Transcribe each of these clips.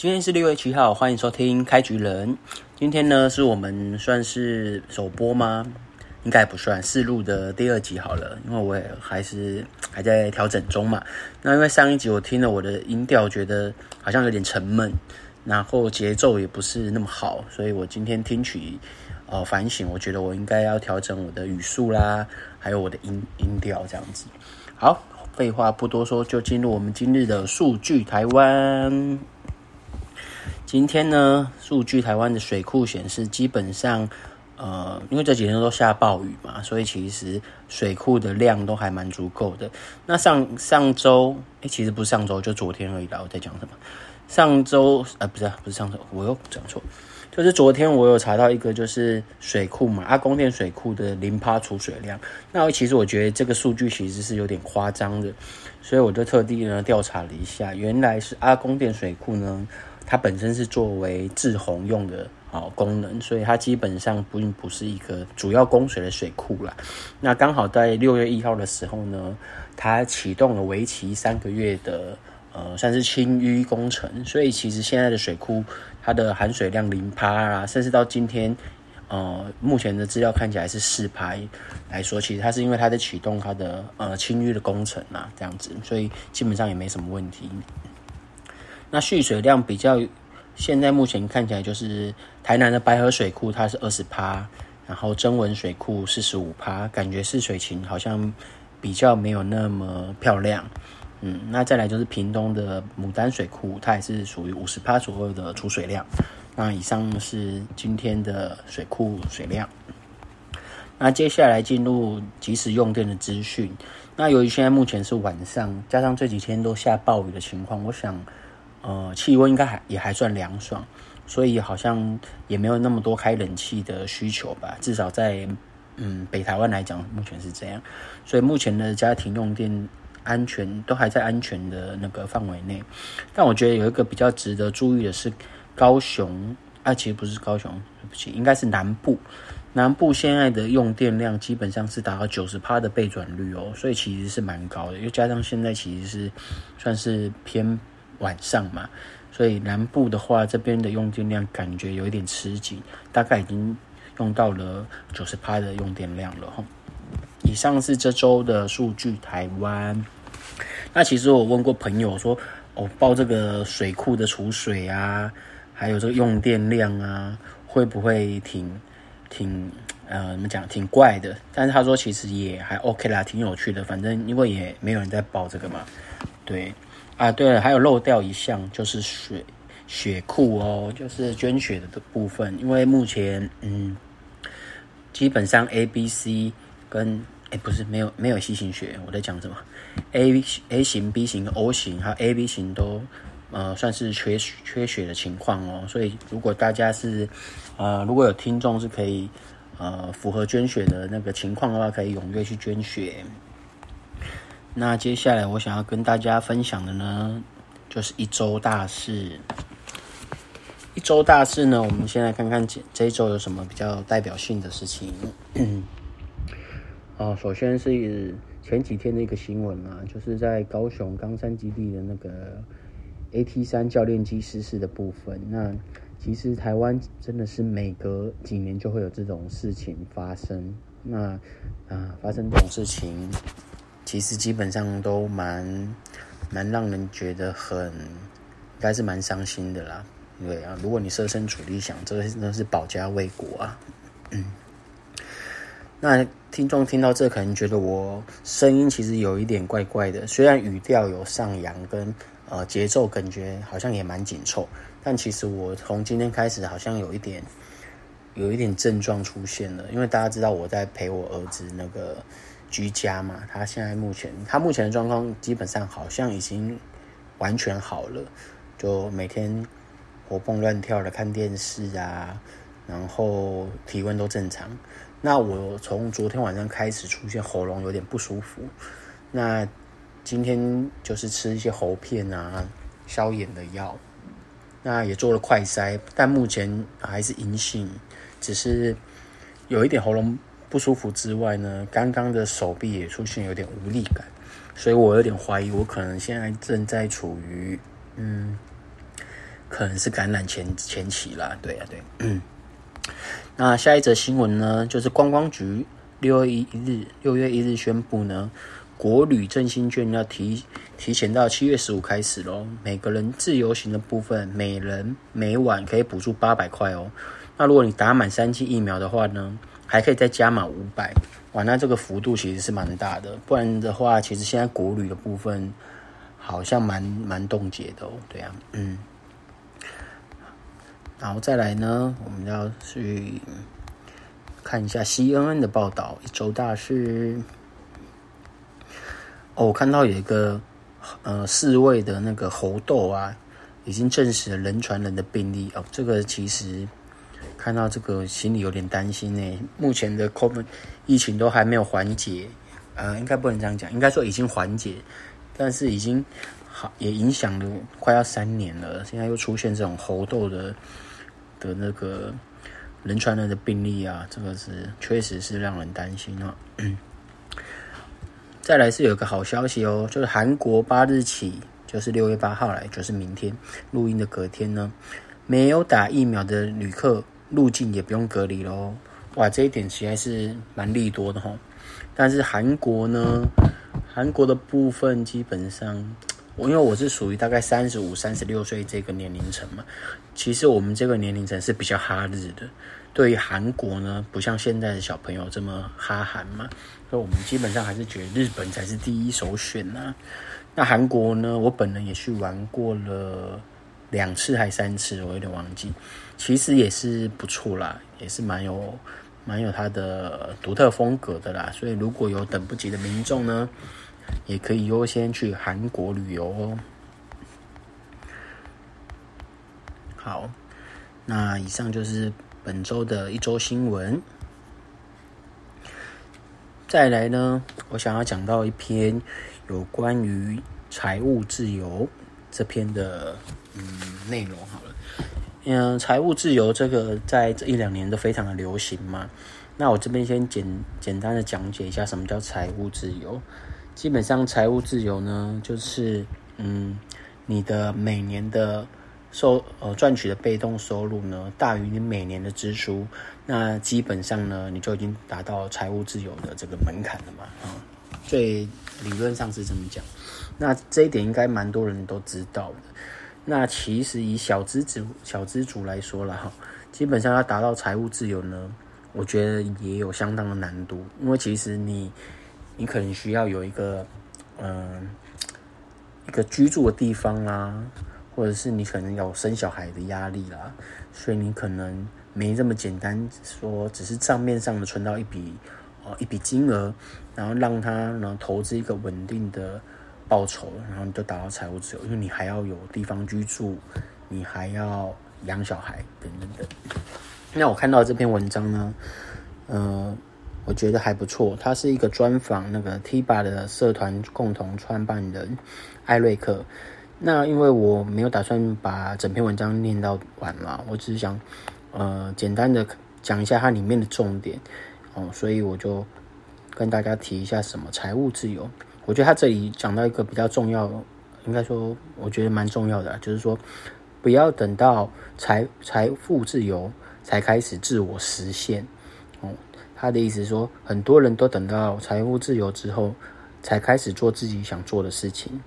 今天是六月七号，欢迎收听开局人。今天呢，是我们算是首播吗？应该不算，试录的第二集好了，因为我也还是还在调整中嘛。那因为上一集我听了我的音调，觉得好像有点沉闷，然后节奏也不是那么好，所以我今天听取呃反省，我觉得我应该要调整我的语速啦，还有我的音音调这样子。好，废话不多说，就进入我们今日的数据台湾。今天呢，数据台湾的水库显示，基本上，呃，因为这几天都下暴雨嘛，所以其实水库的量都还蛮足够的。那上上周，哎，其实不是上周，就昨天而已啦。我在讲什么？上周，呃，不是，不是上周，我又讲错，就是昨天我有查到一个，就是水库嘛，阿公店水库的零趴储水量。那其实我觉得这个数据其实是有点夸张的，所以我就特地呢调查了一下，原来是阿公店水库呢。它本身是作为滞洪用的啊功能，所以它基本上并不是一个主要供水的水库啦。那刚好在六月一号的时候呢，它启动了为期三个月的呃算是清淤工程，所以其实现在的水库它的含水量零趴啊，甚至到今天呃目前的资料看起来是四趴来说，其实它是因为它在启动它的呃清淤的工程啊这样子，所以基本上也没什么问题。那蓄水量比较，现在目前看起来就是台南的白河水库，它是二十趴，然后曾文水库四十五趴，感觉是水情好像比较没有那么漂亮。嗯，那再来就是屏东的牡丹水库，它也是属于五十趴左右的储水量。那以上是今天的水库水量。那接下来进入即时用电的资讯。那由于现在目前是晚上，加上这几天都下暴雨的情况，我想。呃，气温应该还也还算凉爽，所以好像也没有那么多开冷气的需求吧。至少在嗯北台湾来讲，目前是这样。所以目前的家庭用电安全都还在安全的那个范围内。但我觉得有一个比较值得注意的是，高雄啊，其实不是高雄，对不起，应该是南部。南部现在的用电量基本上是达到九十趴的备转率哦，所以其实是蛮高的。又加上现在其实是算是偏。晚上嘛，所以南部的话，这边的用电量感觉有一点吃紧，大概已经用到了九十趴的用电量了。以上是这周的数据，台湾。那其实我问过朋友说，我、报这个水库的储水啊，还有这个用电量啊，会不会挺挺呃怎么讲挺怪的？但是他说其实也还 OK 啦，挺有趣的。反正因为也没有人在报这个嘛，对。啊，对了，还有漏掉一项，就是血血库哦，就是捐血的的部分。因为目前，嗯，基本上 A、B、C 跟哎不是没有没有 C 型血，我在讲什么？A、A 型、B 型、O 型还有 A、B 型都呃算是缺缺血的情况哦。所以如果大家是呃如果有听众是可以呃符合捐血的那个情况的话，可以踊跃去捐血。那接下来我想要跟大家分享的呢，就是一周大事。一周大事呢，我们先来看看这这一周有什么比较代表性的事情。哦，首先是前几天的一个新闻啊，就是在高雄冈山基地的那个 AT 三教练机失事的部分。那其实台湾真的是每隔几年就会有这种事情发生。那啊、发生这种事情。其实基本上都蛮蛮让人觉得很，应该是蛮伤心的啦。对啊，如果你设身处地想，这个真的是保家卫国啊。嗯，那听众听到这可能觉得我声音其实有一点怪怪的，虽然语调有上扬，跟呃节奏感觉好像也蛮紧凑，但其实我从今天开始好像有一点有一点症状出现了，因为大家知道我在陪我儿子那个。居家嘛，他现在目前他目前的状况基本上好像已经完全好了，就每天活蹦乱跳的看电视啊，然后体温都正常。那我从昨天晚上开始出现喉咙有点不舒服，那今天就是吃一些喉片啊、消炎的药，那也做了快筛，但目前还是阴性，只是有一点喉咙。不舒服之外呢，刚刚的手臂也出现有点无力感，所以我有点怀疑，我可能现在正在处于嗯可能是感染前前期啦。对啊，对，嗯。那下一则新闻呢，就是观光局六月一日六月一日宣布呢，国旅振兴券要提提前到七月十五开始喽。每个人自由行的部分，每人每晚可以补助八百块哦。那如果你打满三剂疫苗的话呢，还可以再加码五百。哇，那这个幅度其实是蛮大的。不然的话，其实现在国旅的部分好像蛮蛮冻结的哦。对啊，嗯。然后再来呢，我们要去看一下 CNN 的报道，一周大事。哦，我看到有一个呃，世卫的那个猴痘啊，已经证实了人传人的病例哦。这个其实看到这个心里有点担心呢。目前的 COVID 疫情都还没有缓解，呃，应该不能这样讲，应该说已经缓解，但是已经好也影响了快要三年了。现在又出现这种猴痘的。的那个人传人的病例啊，这个是确实是让人担心啊。再来是有个好消息哦，就是韩国八日起，就是六月八号来，就是明天录音的隔天呢，没有打疫苗的旅客入境也不用隔离喽。哇，这一点实在是蛮利多的哈。但是韩国呢，韩国的部分基本上。我因为我是属于大概三十五、三十六岁这个年龄层嘛，其实我们这个年龄层是比较哈日的。对于韩国呢，不像现在的小朋友这么哈韩嘛，所以我们基本上还是觉得日本才是第一首选呐、那韩国呢，我本人也去玩过了两次还三次，我有点忘记。其实也是不错啦，也是蛮有蛮有它的独特风格的啦。所以如果有等不及的民众呢，也可以优先去韩国旅游哦。好，那以上就是本周的一周新闻。再来呢，我想要讲到一篇有关于财务自由这篇的嗯内容。好了，嗯，财务自由这个在这一两年都非常的流行嘛。那我这边先简简单的讲解一下什么叫财务自由。基本上，财务自由呢，就是嗯，你的每年的收呃赚取的被动收入呢，大于你每年的支出，那基本上呢，你就已经达到财务自由的这个门槛了嘛。啊、嗯，最理论上是这么讲。那这一点应该蛮多人都知道的。那其实以小资主小资主来说了哈，基本上要达到财务自由呢，我觉得也有相当的难度，因为其实你。你可能需要有一个，嗯，一个居住的地方啦，或者是你可能有生小孩的压力啦，所以你可能没这么简单，说只是账面上的存到一笔，哦，一笔金额，然后让他呢投资一个稳定的报酬，然后你就达到财务自由，因为你还要有地方居住，你还要养小孩等等等。那我看到这篇文章呢，嗯。我觉得还不错，他是一个专访那个 TBA 的社团共同创办人艾瑞克。那因为我没有打算把整篇文章念到完嘛，我只是想呃简单的讲一下它里面的重点哦，所以我就跟大家提一下什么财务自由。我觉得他这里讲到一个比较重要，应该说我觉得蛮重要的，就是说不要等到财财富自由才开始自我实现哦。他的意思是说，很多人都等到财富自由之后，才开始做自己想做的事情。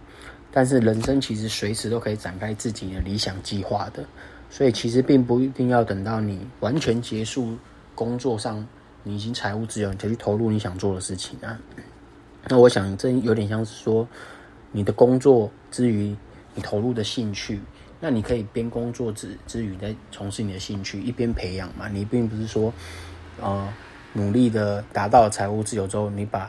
但是人生其实随时都可以展开自己的理想计划的，所以其实并不一定要等到你完全结束工作上，你已经财务自由，你才去投入你想做的事情啊。那我想这有点像是说，你的工作之余，你投入的兴趣，那你可以边工作之之余在从事你的兴趣，一边培养嘛。你并不是说，呃。努力的达到财务自由之后，你把，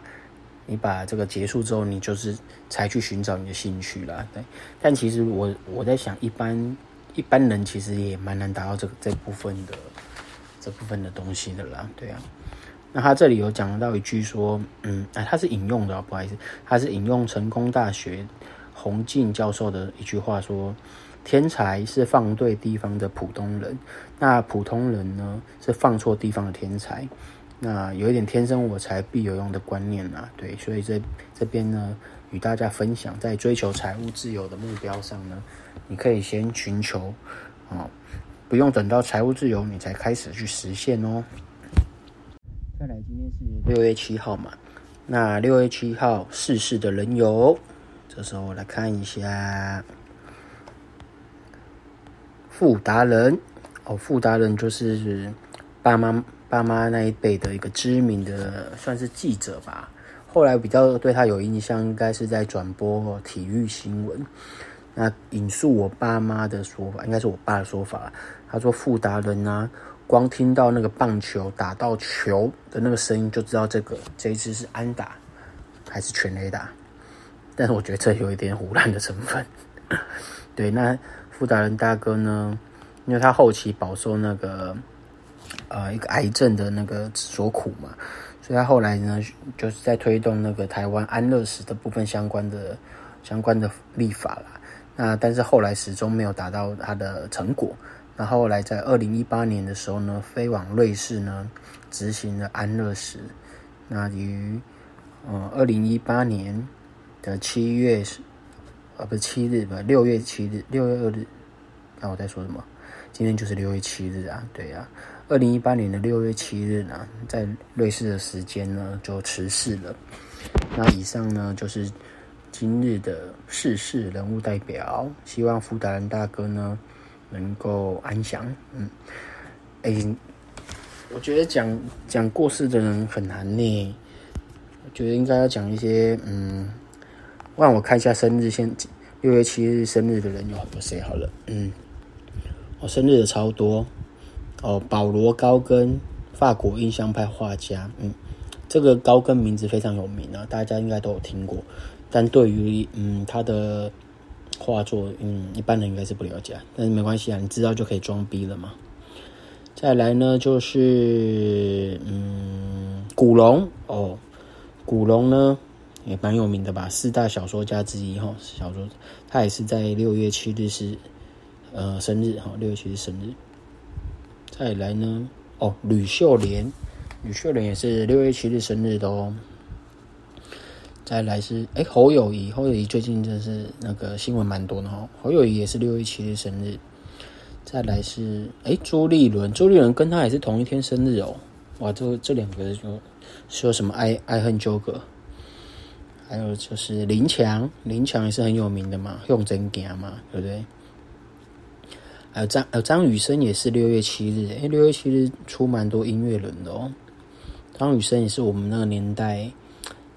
你把这个结束之后，你就是才去寻找你的兴趣啦。对，但其实我我在想，一般一般人其实也蛮难达到这个这部分的这部分的东西的啦。对啊，那他这里有讲到一句说，嗯，哎，他是引用的，不好意思，他是引用成功大学洪进教授的一句话说。天才是放对地方的普通人，那普通人呢，是放错地方的天才。那有一点天生我材必有用的观念啊，对，所以这这边呢，与大家分享，在追求财务自由的目标上呢，你可以先寻求哦，不用等到财务自由你才开始去实现哦。再来，今天是六月七号嘛，那六月七号逝世的人有，这时候我来看一下，傅达仁哦，傅达仁就是爸妈爸妈那一辈的一个知名的算是记者吧。后来比较对他有印象，应该是在转播体育新闻。那引述我爸妈的说法，应该是我爸的说法。他说：“傅达仁啊，光听到那个棒球打到球的那个声音，就知道这个这一支是安打还是全垒打。”但是我觉得这有一点胡乱的成分。对，那傅达仁大哥呢，因为他后期饱受那个呃一个癌症的那个所苦嘛。所以他后来呢，就是在推动那个台湾安乐死的部分相关的相关的立法啦。那但是后来始终没有达到他的成果。那后来在二零一八年的时候呢，飞往瑞士呢，执行了安乐死。那于呃二零一八年的七月，呃不是七日吧，六月七日，六月二日。那我在说什么？今天就是六月七日啊，对呀、啊。二零一八年的六月七日呢，在瑞士的时间呢就辞世了。那以上呢就是今日的逝世人物代表，希望福达仁大哥呢能够安详。嗯，哎、我觉得讲讲过世的人很难呢。我觉得应该要讲一些嗯，让我看一下生日，先六月七日生日的人有有谁好了。嗯，我生日的超多。哦，保罗高更，法国印象派画家。嗯，这个高更名字非常有名啊，大家应该都有听过。但对于嗯他的画作，嗯，一般人应该是不了解。但是没关系啊，你知道就可以装逼了嘛。再来呢，就是嗯古龙哦，古龙呢也蛮有名的吧，四大小说家之一哈。小说他也是在六月七日是呃生日哈，六月七日生日。再来呢？哦，吕秀莲，吕秀莲也是六月七日生日的哦。再来是哎，侯友宜，侯友宜最近真是那个新闻蛮多的哈。侯友宜也是六月七日生日。再来是哎，朱立伦，朱立伦跟他也是同一天生日哦。哇，这这两个就说什么爱爱恨纠葛。还有就是林强，林强也是很有名的嘛，用真行嘛，对不对？还有张呃张雨生也是六月七日，诶，六月七日出蛮多音乐人的哦。张雨生也是我们那个年代，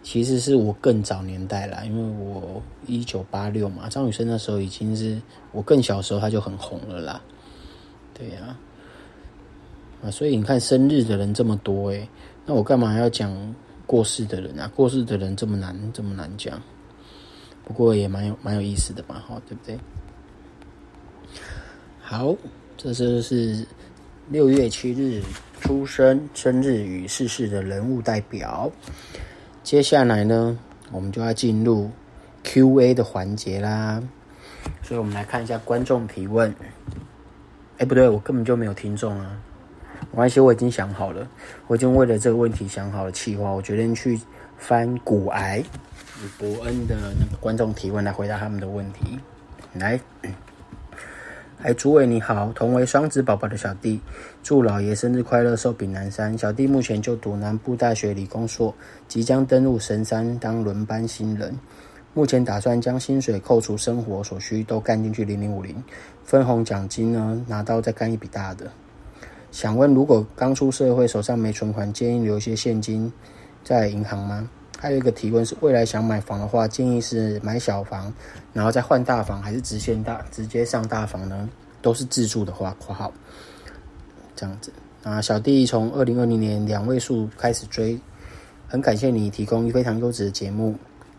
其实是我更早年代啦，因为我一九八六嘛，张雨生那时候已经是我更小时候他就很红了啦。对呀，啊，所以你看生日的人这么多诶，那我干嘛要讲过世的人啊？过世的人这么难这么难讲，不过也蛮有蛮有意思的嘛，哈，对不对？好，这就是六月七日出生、生日与逝世的人物代表。接下来呢，我们就要进入 Q&A 的环节啦。所以，我们来看一下观众提问。哎，不对，我根本就没有听众啊。没关系，我已经想好了，我已经为了这个问题想好了企划。我决定去翻股癌与博恩的那个观众提问来回答他们的问题。来。哎，诸位你好，同为双子宝宝的小弟，祝老爷生日快乐，寿比南山。小弟目前就读南部大学理工所，即将登入神山当轮班新人。目前打算将薪水扣除生活所需都干进去零零五零，分红奖金呢拿到再干一笔大的。想问，如果刚出社会手上没存款，建议留一些现金在银行吗？还有一个提问是：未来想买房的话，建议是买小房，然后再换大房，还是直线大直接上大房呢？都是自住的话，括号这样子。啊，小弟从二零二零年两位数开始追，很感谢你提供非常优质的节目，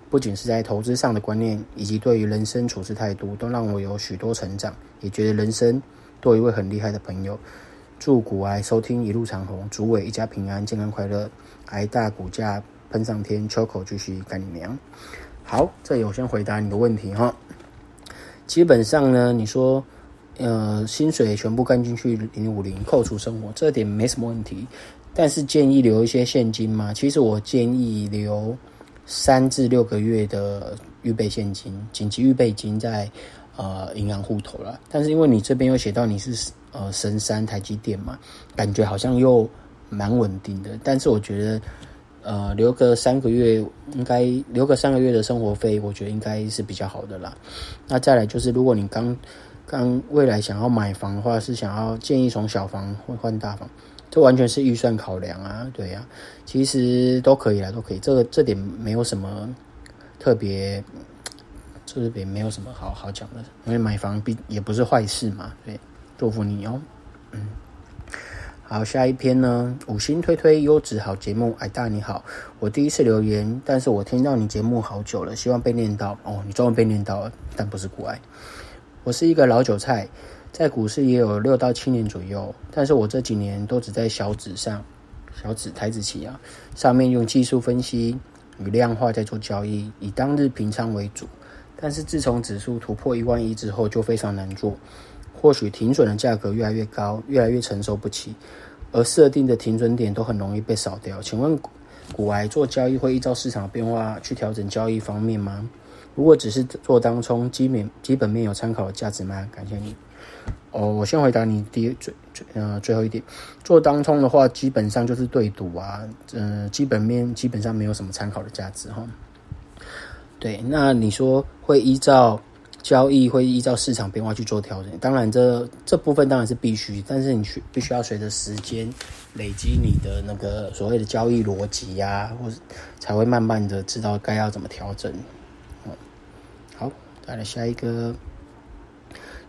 不仅是在投资上的观念，以及对于人生处事态度，都让我有许多成长，也觉得人生多一位很厉害的朋友。祝股癌收听一路长虹，主委一家平安，健康快乐，癌大股价。喷上天，秋口继续干你娘！好，这里我先回答你的问题哈。基本上呢，你说，呃，薪水全部干进去零零五零，扣除生活，这点没什么问题。但是建议留一些现金嘛。其实我建议留三至六个月的预备现金、紧急预备金在呃银行户头了。但是因为你这边又写到你是呃神山台积电嘛，感觉好像又蛮稳定的。但是我觉得呃留个三个月，应该留个三个月的生活费，我觉得应该是比较好的啦。那再来就是，如果你刚刚未来想要买房的话，是想要建议从小房换换大房。这完全是预算考量啊，对呀、其实都可以啦，都可以。这个这点没有什么特别，这边没有什么好好讲的，因为买房毕也不是坏事嘛，对，祝福你哦。嗯，好，下一篇呢，五星推推优质好节目，矮大你好，我第一次留言，但是我听到你节目好久了，希望被念到哦，你终于被念到了，但不是股癌，我是一个老韭菜。在股市也有六到七年左右，但是我这几年都只在小指上，小指台指期啊，上面用技术分析与量化在做交易，以当日平仓为主。但是自从指数突破一万一之后，就非常难做。或许停损的价格越来越高，越来越承受不起，而设定的停损点都很容易被扫掉。请问股癌做交易会依照市场变化去调整交易方面吗？如果只是做当冲，基本基本面有参考的价值吗？感谢你。哦，我先回答你第一最最呃最后一点，做当冲的话，基本上就是对赌啊，呃，基本面基本上没有什么参考的价值哈。对，那你说会依照交易，会依照市场变化去做调整，当然这这部分当然是必须，但是你需必须要随着时间累积你的那个所谓的交易逻辑呀，或者才会慢慢的知道该要怎么调整。好，再来下一个。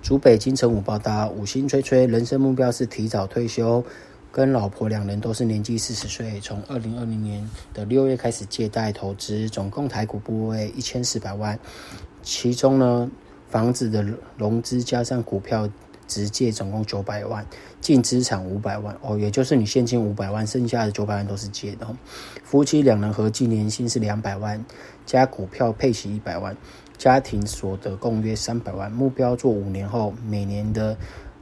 主北京城五报道，五星吹吹，人生目标是提早退休，跟老婆两人都是年纪四十岁，从二零二零年的六月开始借贷投资，总共台股部位一千四百万，其中呢房子的融资加上股票直借总共九百万，净资产五百万哦，也就是你现金五百万，剩下的九百万都是借的。夫妻两人合计年薪是两百万，加股票配息一百万。家庭所得共约三百万，目标做五年后，每年的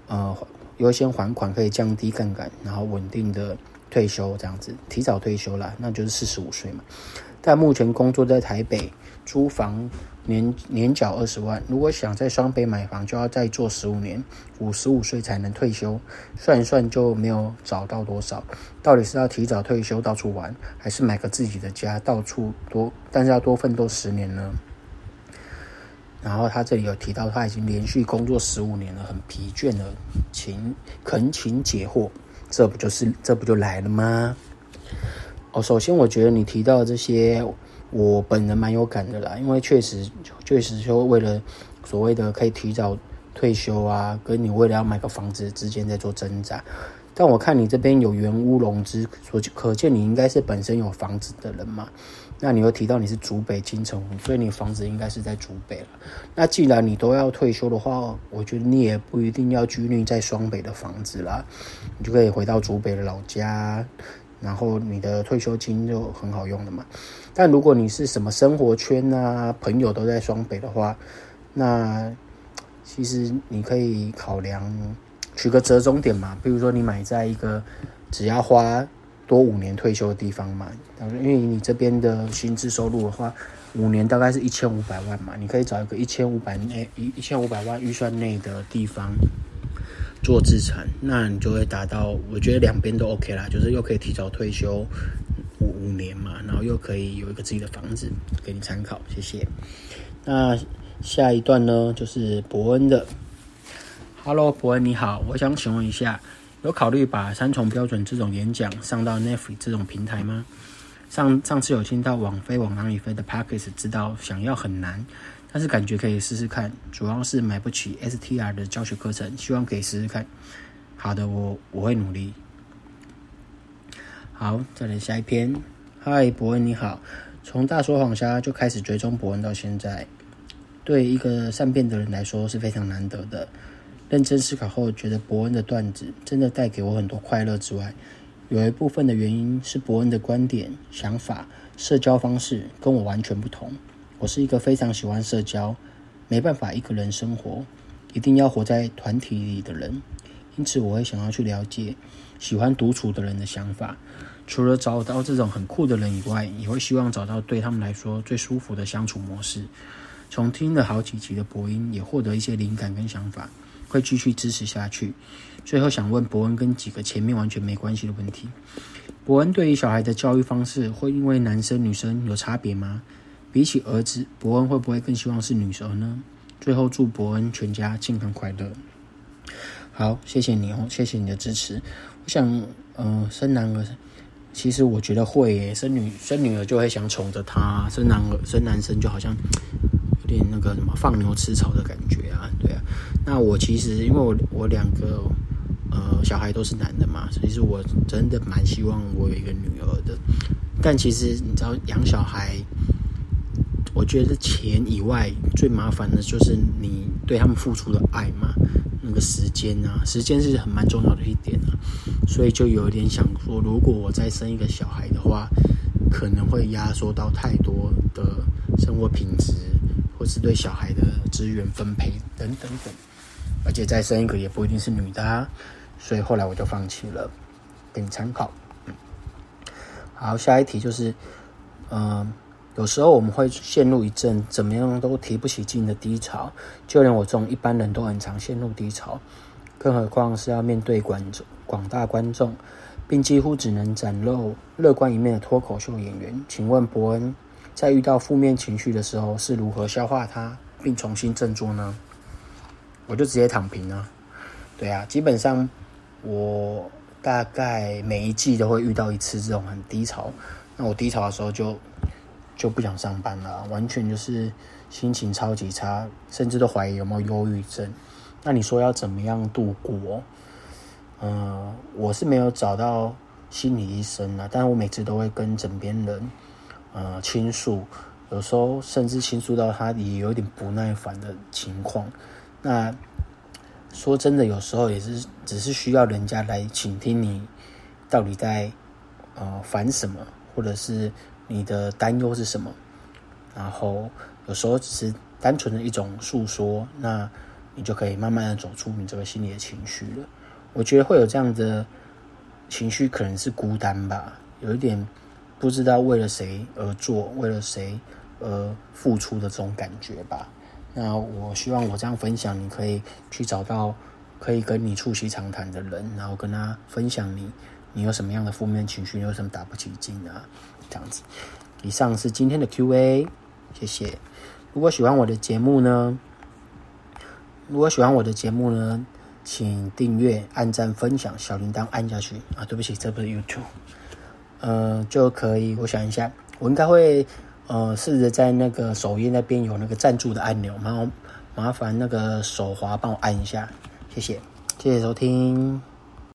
呃优先还款可以降低杠杆，然后稳定的退休这样子，提早退休了，那就是四十五岁嘛。但目前工作在台北，租房年年缴二十万，如果想在双北买房，就要再做十五年，五十五岁才能退休，算一算就没有找到多少。到底是要提早退休到处玩，还是买个自己的家到处多，但是要多奋斗十年呢？然后他这里有提到，他已经连续工作十五年了，很疲倦了，请恳请解惑，这不就是这不就来了吗？哦，首先我觉得你提到的这些，我本人蛮有感的啦，因为确实确实说为了所谓的可以提早退休啊，跟你为了要买个房子之间在做挣扎。但我看你这边有原屋融资，所可见你应该是本身有房子的人嘛。那你又提到你是竹北金城，所以你房子应该是在竹北了。那既然你都要退休的话，我觉得你也不一定要拘泥在双北的房子啦，你就可以回到竹北的老家，然后你的退休金就很好用了嘛。但如果你是什么生活圈啊，朋友都在双北的话，那其实你可以考量取个折中点嘛，比如说你买在一个只要花。多五年退休的地方嘛，因为你这边的薪资收入的话，五年大概是一千五百万嘛，你可以找一个一千五百内一一千五百万预算内的地方做资产，那你就会达到，我觉得两边都 OK 啦，就是又可以提早退休五五年嘛，然后又可以有一个自己的房子给你参考，谢谢。那下一段呢，就是伯恩的，Hello，伯恩你好，我想请问一下。有考虑把三重标准这种演讲上到 Netflix 这种平台吗？上上次有听到网飞往哪里飞的 Podcast 知道想要很难，但是感觉可以试试看。主要是买不起 STR 的教学课程，希望可以试试看。好的，我我会努力。好，再来下一篇。嗨，伯恩你好，从大说谎虾就开始追踪伯恩到现在，对一个善变的人来说是非常难得的。认真思考后，觉得伯恩的段子真的带给我很多快乐之外，有一部分的原因是伯恩的观点、想法、社交方式跟我完全不同。我是一个非常喜欢社交，没办法一个人生活，一定要活在团体里的人。因此，我会想要去了解喜欢独处的人的想法。除了找到这种很酷的人以外，也会希望找到对他们来说最舒服的相处模式。从听了好几集的博恩，也获得一些灵感跟想法，会继续支持下去。最后想问博恩跟几个前面完全没关系的问题：博恩对于小孩的教育方式会因为男生女生有差别吗？比起儿子，伯恩会不会更希望是女儿呢？最后祝伯恩全家健康快乐。好，谢谢你哦，谢谢你的支持。我想，嗯、呃，生男儿，其实我觉得会耶，生女生女儿就会想宠着他，生男儿生男生就好像 有点那个什么放牛吃草的感觉啊，对啊。那我其实因为我我两个呃小孩都是男的嘛，其实我真的蛮希望我有一个女儿的。但其实你知道养小孩。我觉得钱以外最麻烦的就是你对他们付出的爱嘛，那个时间啊，时间是很蛮重要的一点啊，所以就有一点想说，如果我再生一个小孩的话，可能会压缩到太多的生活品质，或是对小孩的资源分配等等等，而且再生一个也不一定是女的啊，所以后来我就放弃了，给你参考。好，下一题就是，嗯。有时候我们会陷入一阵怎么样都提不起劲的低潮，就连我这种一般人都很常陷入低潮，更何况是要面对观众广大观众，并几乎只能展露乐观一面的脱口秀演员。请问伯恩，在遇到负面情绪的时候是如何消化它，并重新振作呢？我就直接躺平了。对啊，基本上我大概每一季都会遇到一次这种很低潮，那我低潮的时候就。就不想上班了，完全就是心情超级差，甚至都怀疑有没有忧郁症。那你说要怎么样度过？嗯、我是没有找到心理医生啊，但是我每次都会跟枕边人呃倾诉，有时候甚至倾诉到他也有点不耐烦的情况。那说真的，有时候也是只是需要人家来倾听你到底在呃烦什么，或者是。你的担忧是什么？然后有时候只是单纯的一种诉说，那你就可以慢慢的走出你这个心里的情绪了。我觉得会有这样的情绪，可能是孤单吧，有一点不知道为了谁而做，为了谁而付出的这种感觉吧。那我希望我这样分享，你可以去找到可以跟你促膝长谈的人，然后跟他分享你你有什么样的负面情绪，你有什么打不起劲啊？这样子，以上是今天的 Q&A，谢谢。如果喜欢我的节目呢，如果喜欢我的节目呢，请订阅、按赞、分享，小铃铛按下去啊！对不起，这不是 YouTube，呃，就可以。我想一下，我应该会呃试着在那个首页那边有那个赞助的按钮，然后麻烦那个手滑帮我按一下，谢谢，谢谢收听。